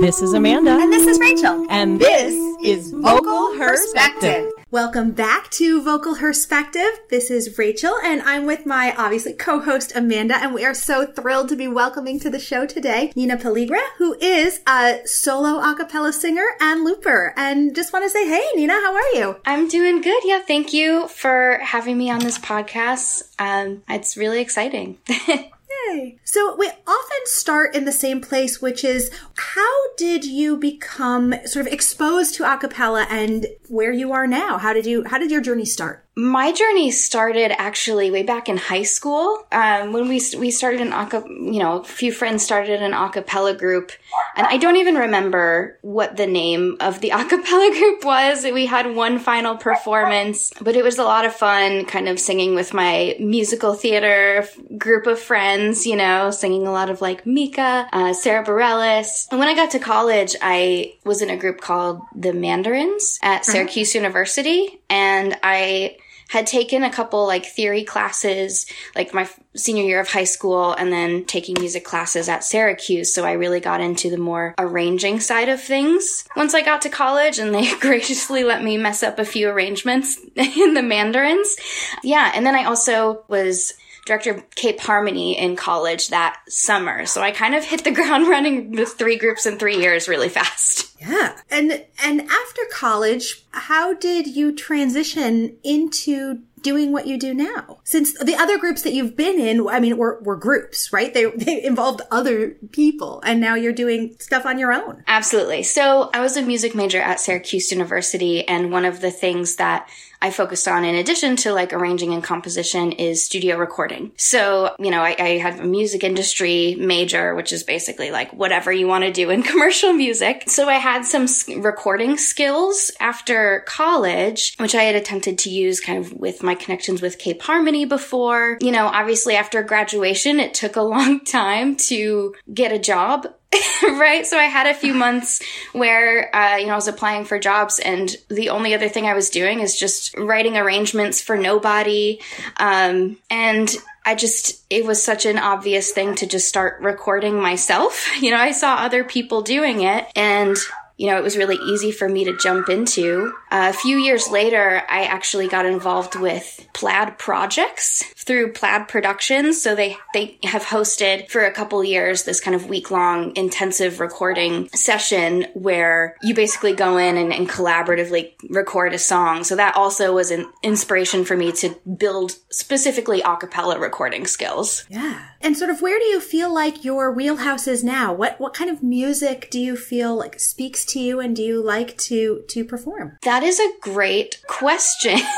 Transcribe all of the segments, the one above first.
This is Amanda. And this is Rachel. And this is Vocal Perspective. Welcome back to Vocal Perspective. This is Rachel, and I'm with my obviously co-host Amanda, and we are so thrilled to be welcoming to the show today Nina Pelligra, who is a solo a cappella singer and looper. And just want to say, hey, Nina, how are you? I'm doing good. Yeah, thank you for having me on this podcast. Um, it's really exciting. Yay. So we often start in the same place, which is how did you become sort of exposed to acapella and where you are now? How did you, how did your journey start? My journey started actually way back in high school um, when we we started an aca, you know, a few friends started an a cappella group, and I don't even remember what the name of the a cappella group was. We had one final performance, but it was a lot of fun, kind of singing with my musical theater group of friends. You know, singing a lot of like Mika, uh, Sarah Bareilles. And when I got to college, I was in a group called the Mandarins at uh-huh. Syracuse uh-huh. University, and I had taken a couple like theory classes, like my senior year of high school, and then taking music classes at Syracuse. So I really got into the more arranging side of things. Once I got to college and they graciously let me mess up a few arrangements in the mandarins. Yeah. And then I also was director of Cape Harmony in college that summer. So I kind of hit the ground running with three groups in three years really fast. Yeah. And and after college, how did you transition into doing what you do now? Since the other groups that you've been in, I mean, were, were groups, right? They, they involved other people and now you're doing stuff on your own. Absolutely. So I was a music major at Syracuse University and one of the things that I focused on in addition to like arranging and composition is studio recording. So, you know, I, I had a music industry major, which is basically like whatever you want to do in commercial music. So I had some recording skills after college, which I had attempted to use kind of with my connections with Cape Harmony before. You know, obviously after graduation, it took a long time to get a job right? So I had a few months where, uh, you know, I was applying for jobs and the only other thing I was doing is just writing arrangements for nobody. Um, and I just, it was such an obvious thing to just start recording myself. You know, I saw other people doing it and you know, it was really easy for me to jump into. Uh, a few years later, I actually got involved with Plaid Projects through Plaid Productions. So they, they have hosted for a couple years this kind of week long intensive recording session where you basically go in and, and collaboratively record a song. So that also was an inspiration for me to build specifically a cappella recording skills. Yeah. And sort of where do you feel like your wheelhouse is now? What, what kind of music do you feel like speaks to you and do you like to to perform? That is a great question.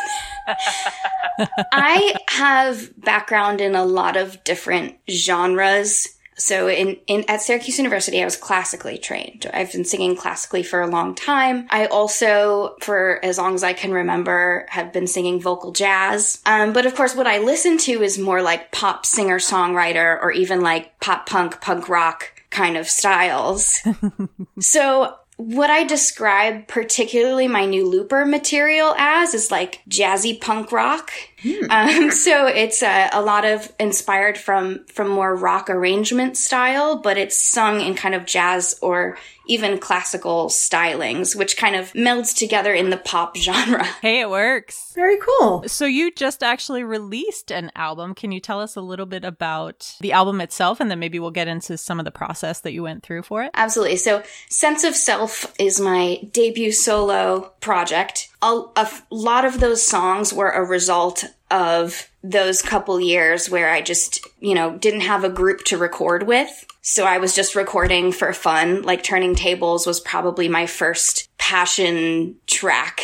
I have background in a lot of different genres. So in, in at Syracuse University, I was classically trained. I've been singing classically for a long time. I also, for as long as I can remember, have been singing vocal jazz. Um, but of course, what I listen to is more like pop singer songwriter or even like pop punk, punk rock kind of styles. so what I describe particularly my new looper material as is like jazzy punk rock. Hmm. Um, so it's uh, a lot of inspired from from more rock arrangement style, but it's sung in kind of jazz or even classical stylings, which kind of melds together in the pop genre. Hey, it works. Very cool. So you just actually released an album. Can you tell us a little bit about the album itself and then maybe we'll get into some of the process that you went through for it? Absolutely. So Sense of Self is my debut solo project. A, a lot of those songs were a result of those couple years where I just, you know, didn't have a group to record with. So I was just recording for fun. Like Turning Tables was probably my first passion track.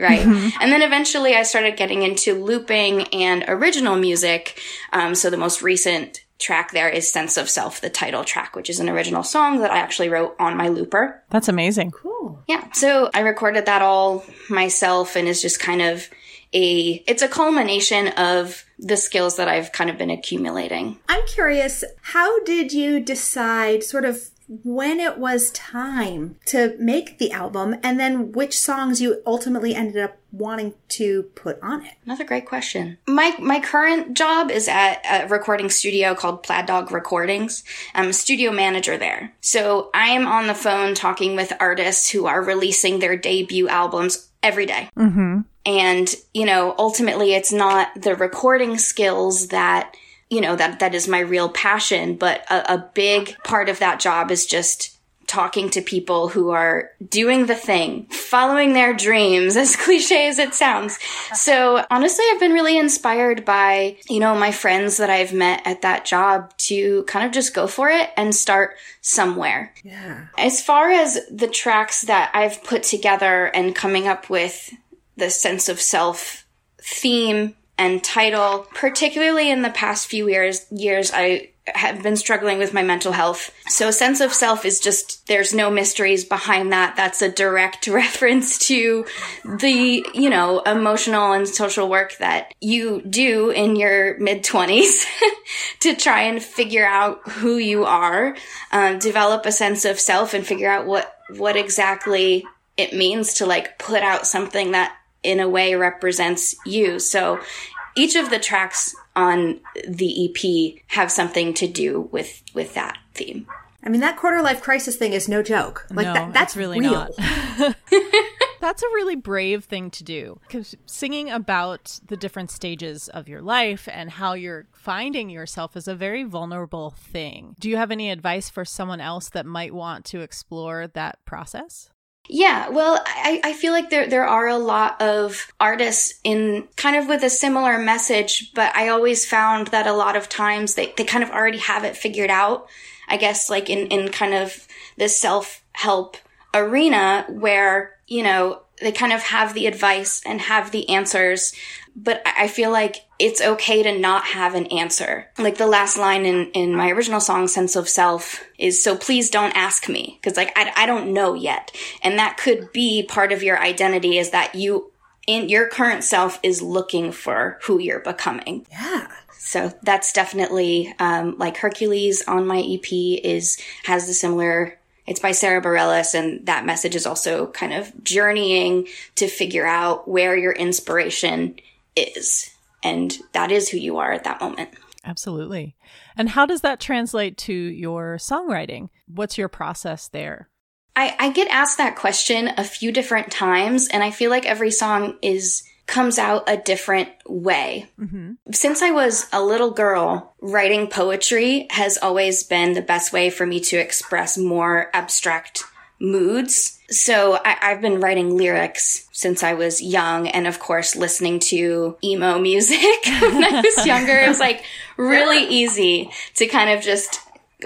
Right. Mm-hmm. And then eventually I started getting into looping and original music. Um, so the most recent track there is Sense of Self, the title track, which is an original song that I actually wrote on my looper. That's amazing. Cool. Yeah. So I recorded that all myself and is just kind of a, it's a culmination of the skills that I've kind of been accumulating. I'm curious, how did you decide sort of when it was time to make the album and then which songs you ultimately ended up wanting to put on it? Another great question. My my current job is at a recording studio called Plaid Dog Recordings. I'm a studio manager there. So I am on the phone talking with artists who are releasing their debut albums every day. Mm-hmm. And, you know, ultimately it's not the recording skills that you know, that, that is my real passion. But a, a big part of that job is just talking to people who are doing the thing, following their dreams, as cliche as it sounds. So honestly, I've been really inspired by, you know, my friends that I've met at that job to kind of just go for it and start somewhere. Yeah. As far as the tracks that I've put together and coming up with the sense of self theme and title. Particularly in the past few years, years I have been struggling with my mental health. So sense of self is just there's no mysteries behind that. That's a direct reference to the, you know, emotional and social work that you do in your mid 20s to try and figure out who you are, um, develop a sense of self and figure out what what exactly it means to like put out something that in a way represents you. So each of the tracks on the EP have something to do with with that theme. I mean, that quarter life crisis thing is no joke. Like no, that, that's really real. not. that's a really brave thing to do because singing about the different stages of your life and how you're finding yourself is a very vulnerable thing. Do you have any advice for someone else that might want to explore that process? Yeah, well, I, I feel like there there are a lot of artists in kind of with a similar message, but I always found that a lot of times they, they kind of already have it figured out. I guess like in, in kind of this self help arena where, you know, they kind of have the advice and have the answers, but I feel like it's okay to not have an answer. Like the last line in, in my original song, Sense of Self, is so please don't ask me. Cause like I, I don't know yet. And that could be part of your identity is that you, in your current self is looking for who you're becoming. Yeah. So that's definitely, um, like Hercules on my EP is, has the similar it's by Sarah Bareilles, and that message is also kind of journeying to figure out where your inspiration is. And that is who you are at that moment. Absolutely. And how does that translate to your songwriting? What's your process there? I, I get asked that question a few different times, and I feel like every song is comes out a different way. Mm-hmm. Since I was a little girl, writing poetry has always been the best way for me to express more abstract moods. So I, have been writing lyrics since I was young and of course listening to emo music when I was younger. It was like really easy to kind of just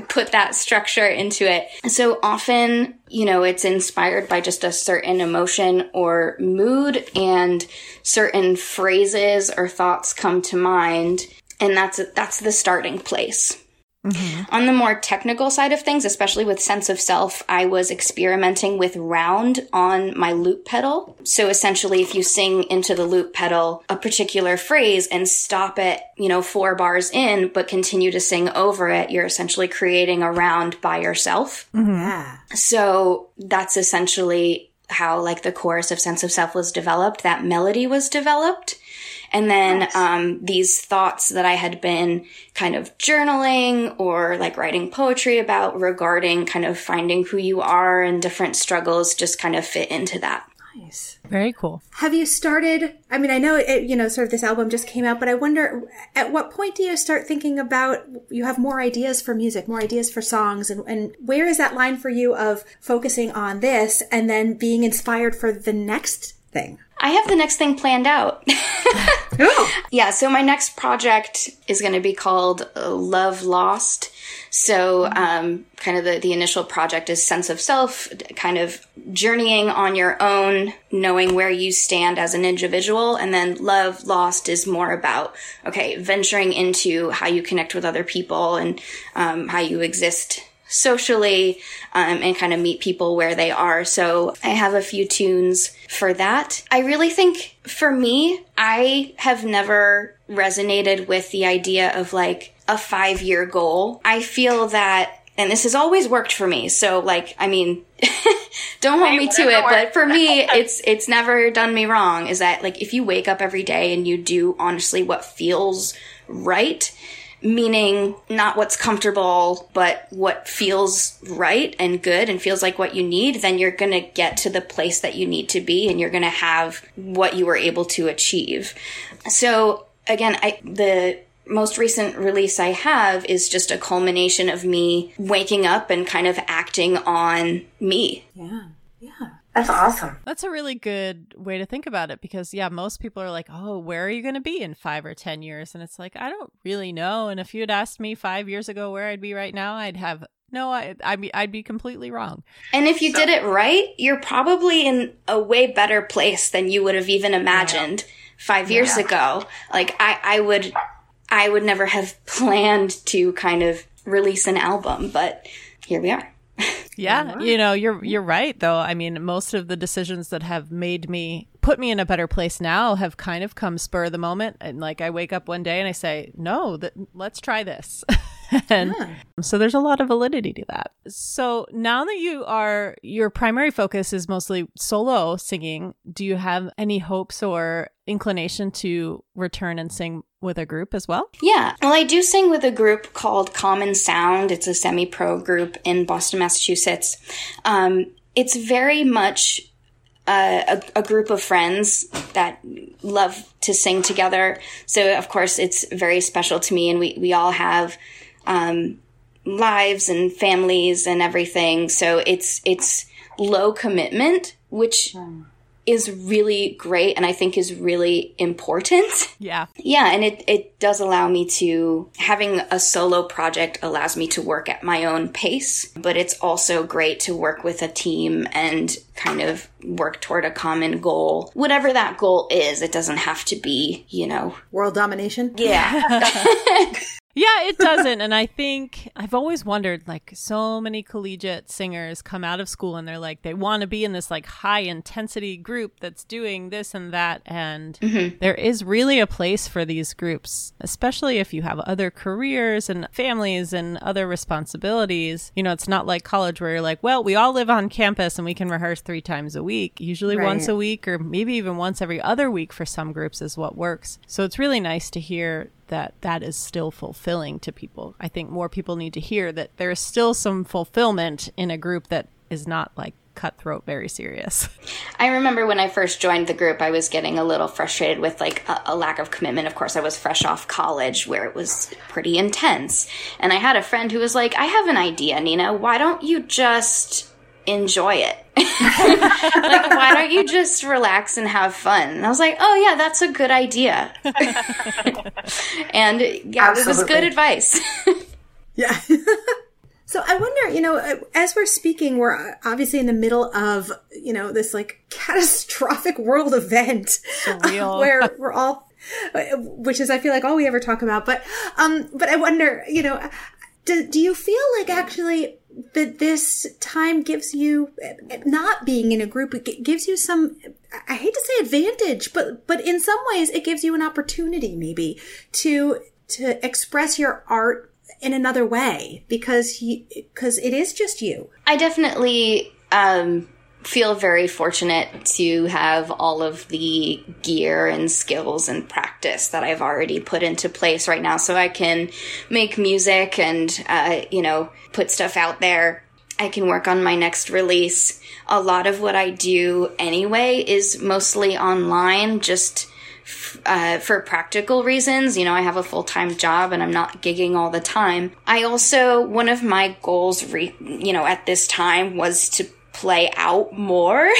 put that structure into it. So often, you know, it's inspired by just a certain emotion or mood and certain phrases or thoughts come to mind. And that's, that's the starting place. Mm-hmm. On the more technical side of things, especially with sense of self, I was experimenting with round on my loop pedal. So essentially, if you sing into the loop pedal a particular phrase and stop it, you know, four bars in, but continue to sing over it, you're essentially creating a round by yourself. Mm-hmm. Yeah. So that's essentially how like the chorus of sense of self was developed. That melody was developed. And then nice. um, these thoughts that I had been kind of journaling or like writing poetry about regarding kind of finding who you are and different struggles just kind of fit into that. Nice. Very cool. Have you started? I mean, I know it, you know, sort of this album just came out, but I wonder at what point do you start thinking about you have more ideas for music, more ideas for songs, and, and where is that line for you of focusing on this and then being inspired for the next thing? I have the next thing planned out. Yeah, so my next project is going to be called Love Lost. So, um, kind of the, the initial project is sense of self, kind of journeying on your own, knowing where you stand as an individual. And then Love Lost is more about, okay, venturing into how you connect with other people and um, how you exist socially um, and kind of meet people where they are. So I have a few tunes for that. I really think for me, I have never resonated with the idea of like a five year goal. I feel that and this has always worked for me. So like, I mean, don't hold me to it, but for me, it's, it's never done me wrong is that like, if you wake up every day and you do honestly what feels right, meaning not what's comfortable, but what feels right and good and feels like what you need, then you're going to get to the place that you need to be and you're going to have what you were able to achieve. So again, I, the most recent release I have is just a culmination of me waking up and kind of acting on me. Yeah. Yeah. That's awesome. That's a really good way to think about it because, yeah, most people are like, oh, where are you going to be in five or 10 years? And it's like, I don't really know. And if you had asked me five years ago where I'd be right now, I'd have no, I, I'd be, I'd be completely wrong. And if you so, did it right, you're probably in a way better place than you would have even imagined yeah. five years yeah. ago. Like, I, I would, I would never have planned to kind of release an album, but here we are. Yeah, you know, you're you're right though. I mean, most of the decisions that have made me put me in a better place now have kind of come spur of the moment and like I wake up one day and I say, "No, that let's try this." and yeah. so there's a lot of validity to that. So now that you are your primary focus is mostly solo singing, do you have any hopes or inclination to return and sing with a group as well? Yeah. Well, I do sing with a group called Common Sound. It's a semi pro group in Boston, Massachusetts. Um, it's very much uh, a, a, group of friends that love to sing together. So, of course, it's very special to me, and we, we all have um, lives and families and everything. So it's it's low commitment, which is really great and I think is really important. Yeah. Yeah. And it, it does allow me to, having a solo project allows me to work at my own pace, but it's also great to work with a team and kind of work toward a common goal. Whatever that goal is, it doesn't have to be, you know, world domination. Yeah. Yeah, it doesn't. and I think I've always wondered like so many collegiate singers come out of school and they're like they want to be in this like high intensity group that's doing this and that and mm-hmm. there is really a place for these groups, especially if you have other careers and families and other responsibilities. You know, it's not like college where you're like, well, we all live on campus and we can rehearse 3 times a week. Usually right. once a week or maybe even once every other week for some groups is what works. So it's really nice to hear that that is still fulfilling to people. I think more people need to hear that there is still some fulfillment in a group that is not like cutthroat very serious. I remember when I first joined the group, I was getting a little frustrated with like a, a, lack of commitment. Of course, I was fresh off college where it was pretty intense. And I had a friend who was like, I have an idea, Nina. Why don't you just enjoy it. like, why don't you just relax and have fun? And I was like, oh, yeah, that's a good idea. and yeah, Absolutely. it was good advice. yeah. so I wonder, you know, as we're speaking, we're obviously in the middle of, you know, this like catastrophic world event uh, where we're all which is I feel like all we ever talk about. But um, but I wonder, you know, do, do you feel like actually that this time gives you not being in a group it gives you some i hate to say advantage but but in some ways it gives you an opportunity maybe to to express your art in another way because because it is just you. I definitely um feel very fortunate to have all of the gear and skills and practice that I've already put into place right now. So I can make music and, uh, you know, put stuff out there. I can work on my next release. A lot of what I do anyway is mostly online, just uh, for practical reasons. You know, I have a full time job and I'm not gigging all the time. I also, one of my goals, re- you know, at this time was to play out more.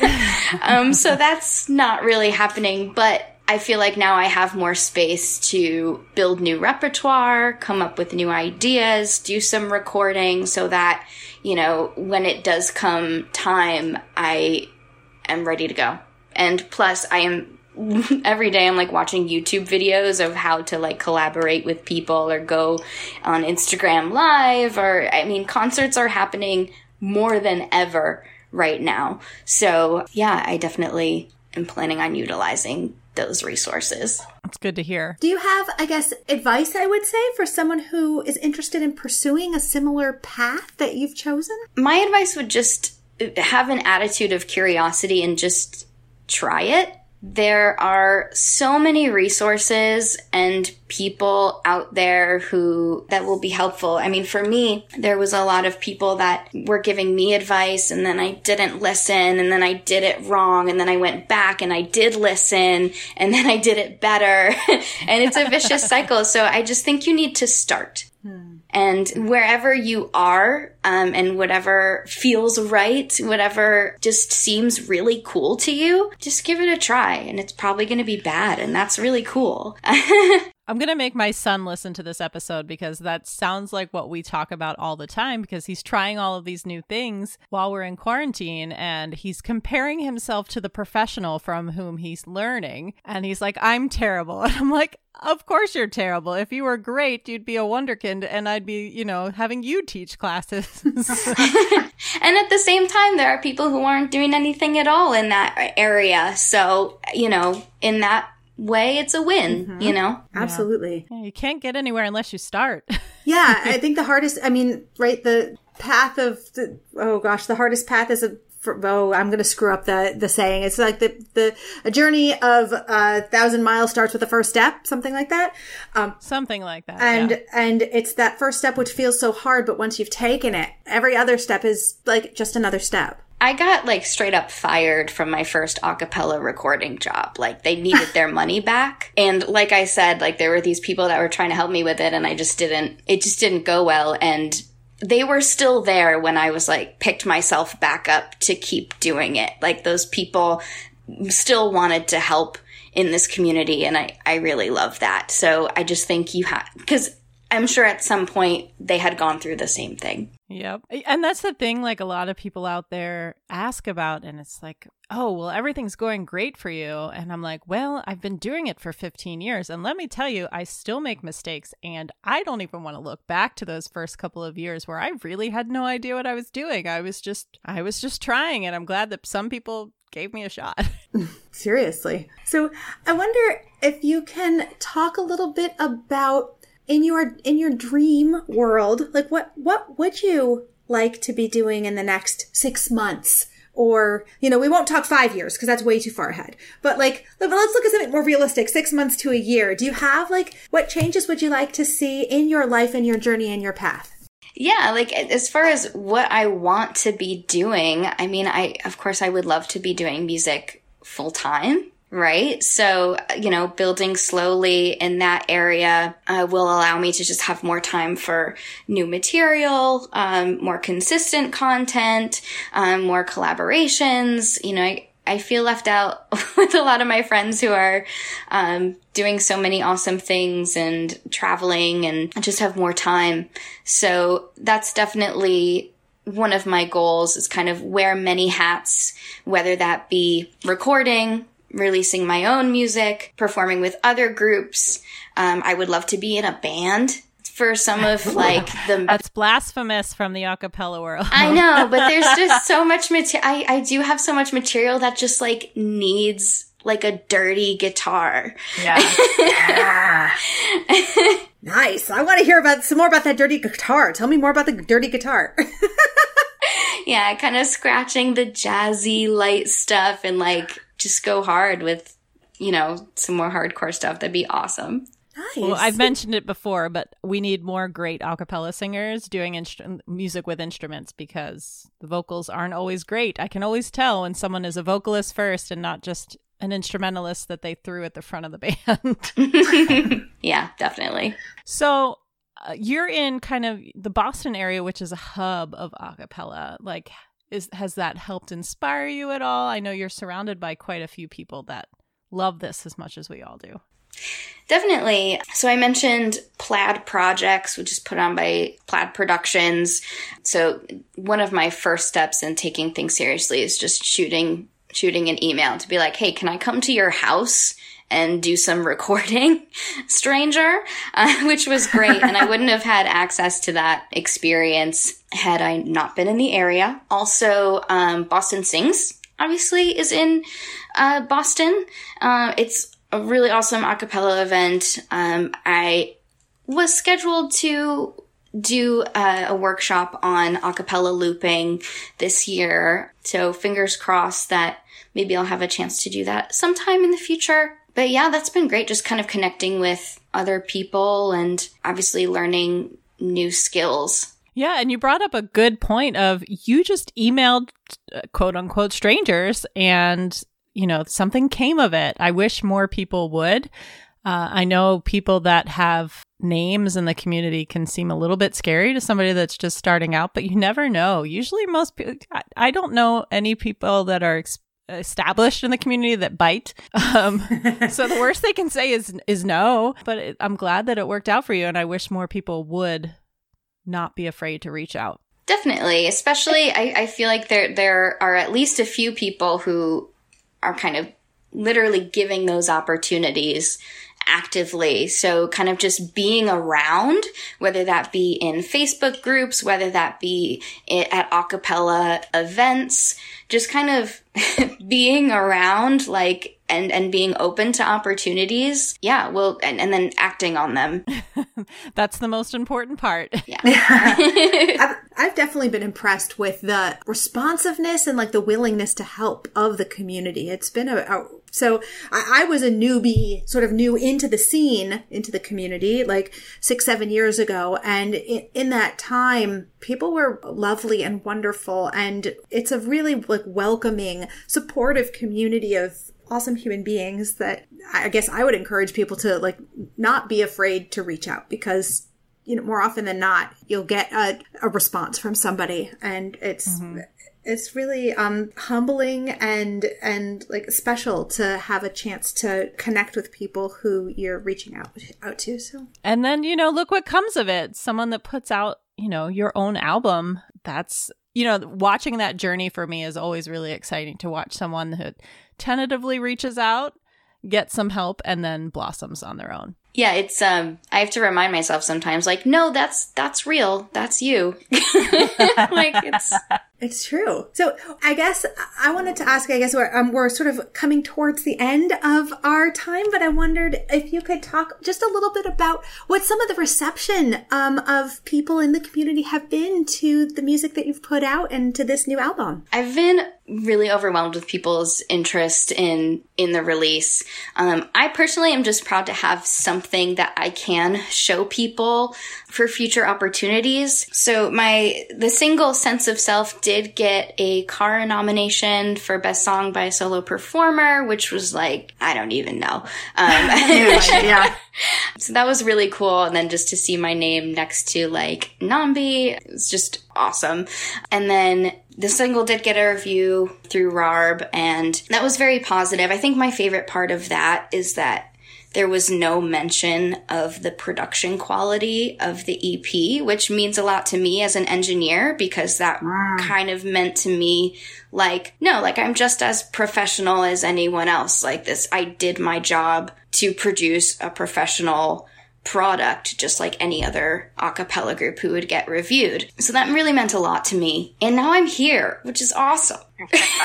um, so that's not really happening, but I feel like now I have more space to build new repertoire, come up with new ideas, do some recording so that, you know, when it does come time, I am ready to go. And plus, I am every day I'm like watching YouTube videos of how to like collaborate with people or go on Instagram live or I mean concerts are happening more than ever right now. So, yeah, I definitely am planning on utilizing those resources. It's good to hear. Do you have, I guess, advice, I would say, for someone who is interested in pursuing a similar path that you've chosen? My advice would just have an attitude of curiosity and just try it there are so many resources and people out there who that will be helpful. I mean, for me, there was a lot of people that were giving me advice and then I didn't listen and then I did it wrong and then I went back and I did listen and then I did it better. and it's a vicious cycle. So I just think you need to start. Hmm. And wherever you are, um, and whatever feels right, whatever just seems really cool to you, just give it a try. And it's probably going to be bad. And that's really cool. I'm going to make my son listen to this episode because that sounds like what we talk about all the time because he's trying all of these new things while we're in quarantine and he's comparing himself to the professional from whom he's learning. And he's like, I'm terrible. And I'm like, of course you're terrible. If you were great, you'd be a wonderkind and I'd be, you know, having you teach classes. and at the same time, there are people who aren't doing anything at all in that area. So, you know, in that way, it's a win, mm-hmm. you know? Absolutely. Yeah, you can't get anywhere unless you start. yeah, I think the hardest, I mean, right, the path of the, oh gosh, the hardest path is a for, oh, I'm going to screw up the, the saying. It's like the, the, a journey of a thousand miles starts with the first step, something like that. Um, something like that. And, yeah. and it's that first step which feels so hard, but once you've taken it, every other step is like just another step. I got like straight up fired from my first acapella recording job. Like they needed their money back. And like I said, like there were these people that were trying to help me with it and I just didn't, it just didn't go well. And they were still there when I was like picked myself back up to keep doing it. Like those people still wanted to help in this community and I, I really love that. So I just think you have, cause I'm sure at some point they had gone through the same thing. Yep. And that's the thing, like a lot of people out there ask about, and it's like, oh, well, everything's going great for you. And I'm like, well, I've been doing it for 15 years. And let me tell you, I still make mistakes. And I don't even want to look back to those first couple of years where I really had no idea what I was doing. I was just, I was just trying. And I'm glad that some people gave me a shot. Seriously. So I wonder if you can talk a little bit about in your in your dream world like what what would you like to be doing in the next six months? Or you know we won't talk five years because that's way too far ahead. But like let's look at something more realistic six months to a year. Do you have like what changes would you like to see in your life and your journey and your path? Yeah, like as far as what I want to be doing, I mean, I, of course, I would love to be doing music full time right? So, you know, building slowly in that area uh, will allow me to just have more time for new material, um, more consistent content, um, more collaborations. You know, I, I feel left out with a lot of my friends who are um, doing so many awesome things and traveling and just have more time. So that's definitely one of my goals is kind of wear many hats, whether that be recording, releasing my own music, performing with other groups. Um, I would love to be in a band for some of like the that's blasphemous from the acapella world. I know but there's just so much material I, I do have so much material that just like needs like a dirty guitar. Yeah, yeah. nice. I want to hear about some more about that dirty guitar. Tell me more about the dirty guitar. Yeah kind of scratching the jazzy light stuff and like just go hard with, you know, some more hardcore stuff. That'd be awesome. Nice. Well, I've mentioned it before, but we need more great a cappella singers doing instru- music with instruments because the vocals aren't always great. I can always tell when someone is a vocalist first and not just an instrumentalist that they threw at the front of the band. yeah, definitely. So uh, you're in kind of the Boston area, which is a hub of a cappella. Like, is has that helped inspire you at all? I know you're surrounded by quite a few people that love this as much as we all do. Definitely. So I mentioned Plaid Projects, which is put on by Plaid Productions. So one of my first steps in taking things seriously is just shooting shooting an email to be like, "Hey, can I come to your house and do some recording, stranger, uh, which was great. and I wouldn't have had access to that experience had I not been in the area. Also, um, Boston Sings obviously is in uh, Boston. Uh, it's a really awesome acapella event. Um, I was scheduled to do uh, a workshop on acapella looping this year. So fingers crossed that maybe I'll have a chance to do that sometime in the future. But yeah, that's been great. Just kind of connecting with other people and obviously learning new skills. Yeah, and you brought up a good point of you just emailed uh, quote unquote strangers and you know something came of it. I wish more people would. Uh, I know people that have names in the community can seem a little bit scary to somebody that's just starting out, but you never know. Usually, most people, I don't know any people that are ex- established in the community that bite. Um, so the worst they can say is is no. But it, I'm glad that it worked out for you, and I wish more people would not be afraid to reach out. Definitely, especially I, I feel like there there are at least a few people who are kind of literally giving those opportunities actively. So kind of just being around, whether that be in Facebook groups, whether that be at acapella events, just kind of being around like and and being open to opportunities. Yeah well and, and then acting on them. That's the most important part. Yeah. I've, I've definitely been impressed with the responsiveness and like the willingness to help of the community. It's been a, a so I, I, was a newbie, sort of new into the scene, into the community, like six, seven years ago. And in, in that time, people were lovely and wonderful. And it's a really like welcoming, supportive community of awesome human beings that I guess I would encourage people to like not be afraid to reach out because you know more often than not you'll get a, a response from somebody and it's mm-hmm it's really um, humbling and and like special to have a chance to connect with people who you're reaching out out to so. And then you know look what comes of it. Someone that puts out you know your own album. That's you know watching that journey for me is always really exciting to watch someone who tentatively reaches out gets some help and then blossoms on their own. Yeah it's um i have to remind myself sometimes like no that's that's real. That's you. Like it's it's true. So I guess I wanted to ask, I guess we're, um, we're sort of coming towards the end of our time, but I wondered if you could talk just a little bit about what some of the reception um, of people in the community have been to the music that you've put out and to this new album. I've been really overwhelmed with people's interest in in the release. Um, I personally am just proud to have something that I can show people for future opportunities. So my the single "Sense of Self" did get a CARA nomination for Best Song by a Solo Performer, which was like I don't even know. Um, yeah. So that was really cool, and then just to see my name next to like Nambi, it was just awesome. And then the single did get a review through RARB, and that was very positive. I think my favorite part of that is that there was no mention of the production quality of the EP, which means a lot to me as an engineer because that kind of meant to me like, no, like I'm just as professional as anyone else. Like this, I did my job to produce a professional product just like any other a cappella group who would get reviewed. So that really meant a lot to me. And now I'm here, which is awesome.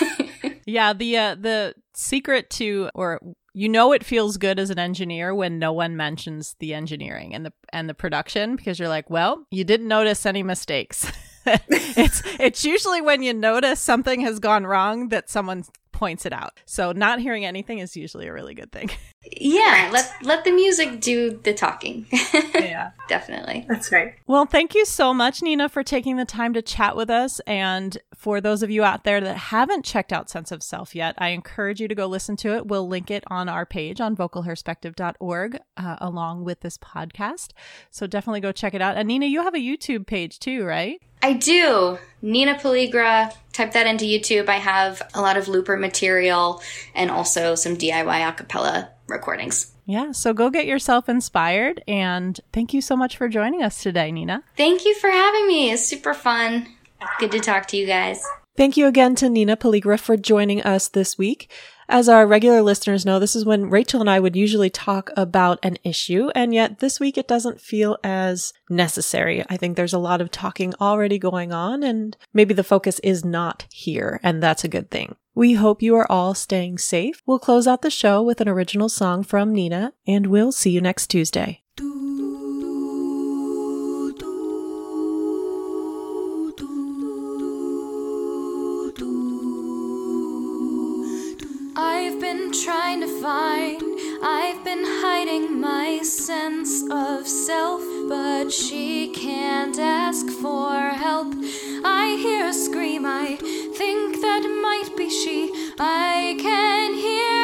yeah, the uh, the secret to or you know it feels good as an engineer when no one mentions the engineering and the and the production because you're like, well, you didn't notice any mistakes. it's it's usually when you notice something has gone wrong that someone points it out. So not hearing anything is usually a really good thing. Yeah, let let the music do the talking. yeah. Definitely. That's right. Well, thank you so much Nina for taking the time to chat with us and for those of you out there that haven't checked out Sense of Self yet, I encourage you to go listen to it. We'll link it on our page on vocalperspective.org uh, along with this podcast. So definitely go check it out. And Nina, you have a YouTube page too, right? I do. Nina Paligra. Type that into YouTube. I have a lot of looper material and also some DIY acapella recordings. Yeah, so go get yourself inspired. And thank you so much for joining us today, Nina. Thank you for having me. It's super fun. Good to talk to you guys. Thank you again to Nina Paligra for joining us this week. As our regular listeners know, this is when Rachel and I would usually talk about an issue, and yet this week it doesn't feel as necessary. I think there's a lot of talking already going on, and maybe the focus is not here, and that's a good thing. We hope you are all staying safe. We'll close out the show with an original song from Nina, and we'll see you next Tuesday. Find, I've been hiding my sense of self, but she can't ask for help. I hear a scream, I think that might be she. I can hear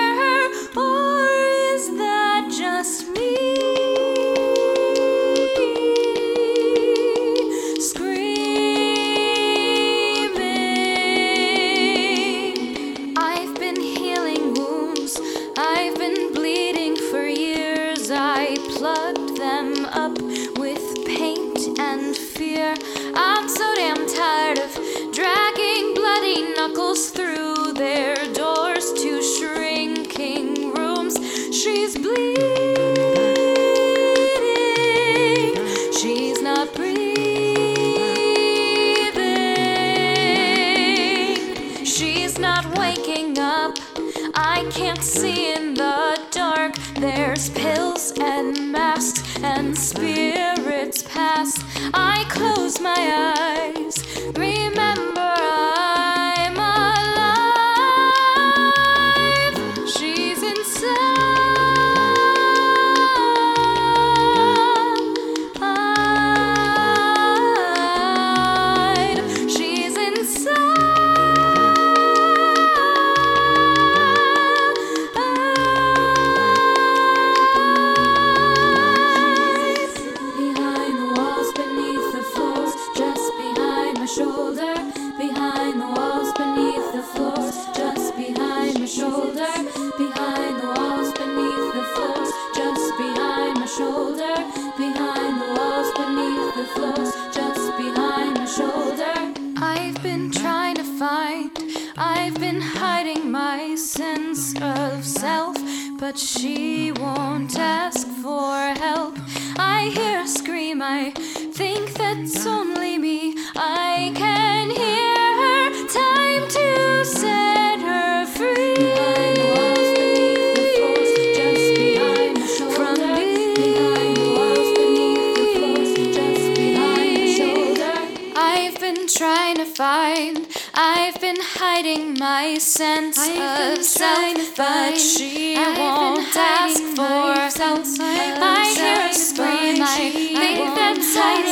see in the dark. There's pills and masks and spirits past. I close my eyes. But she won't ask for help. I hear a scream, I think that's only me. I can hear her, time to set her free. I've trying to find, I've been hiding my sense of self, but she won't ask for help. I hear a scream, think that's only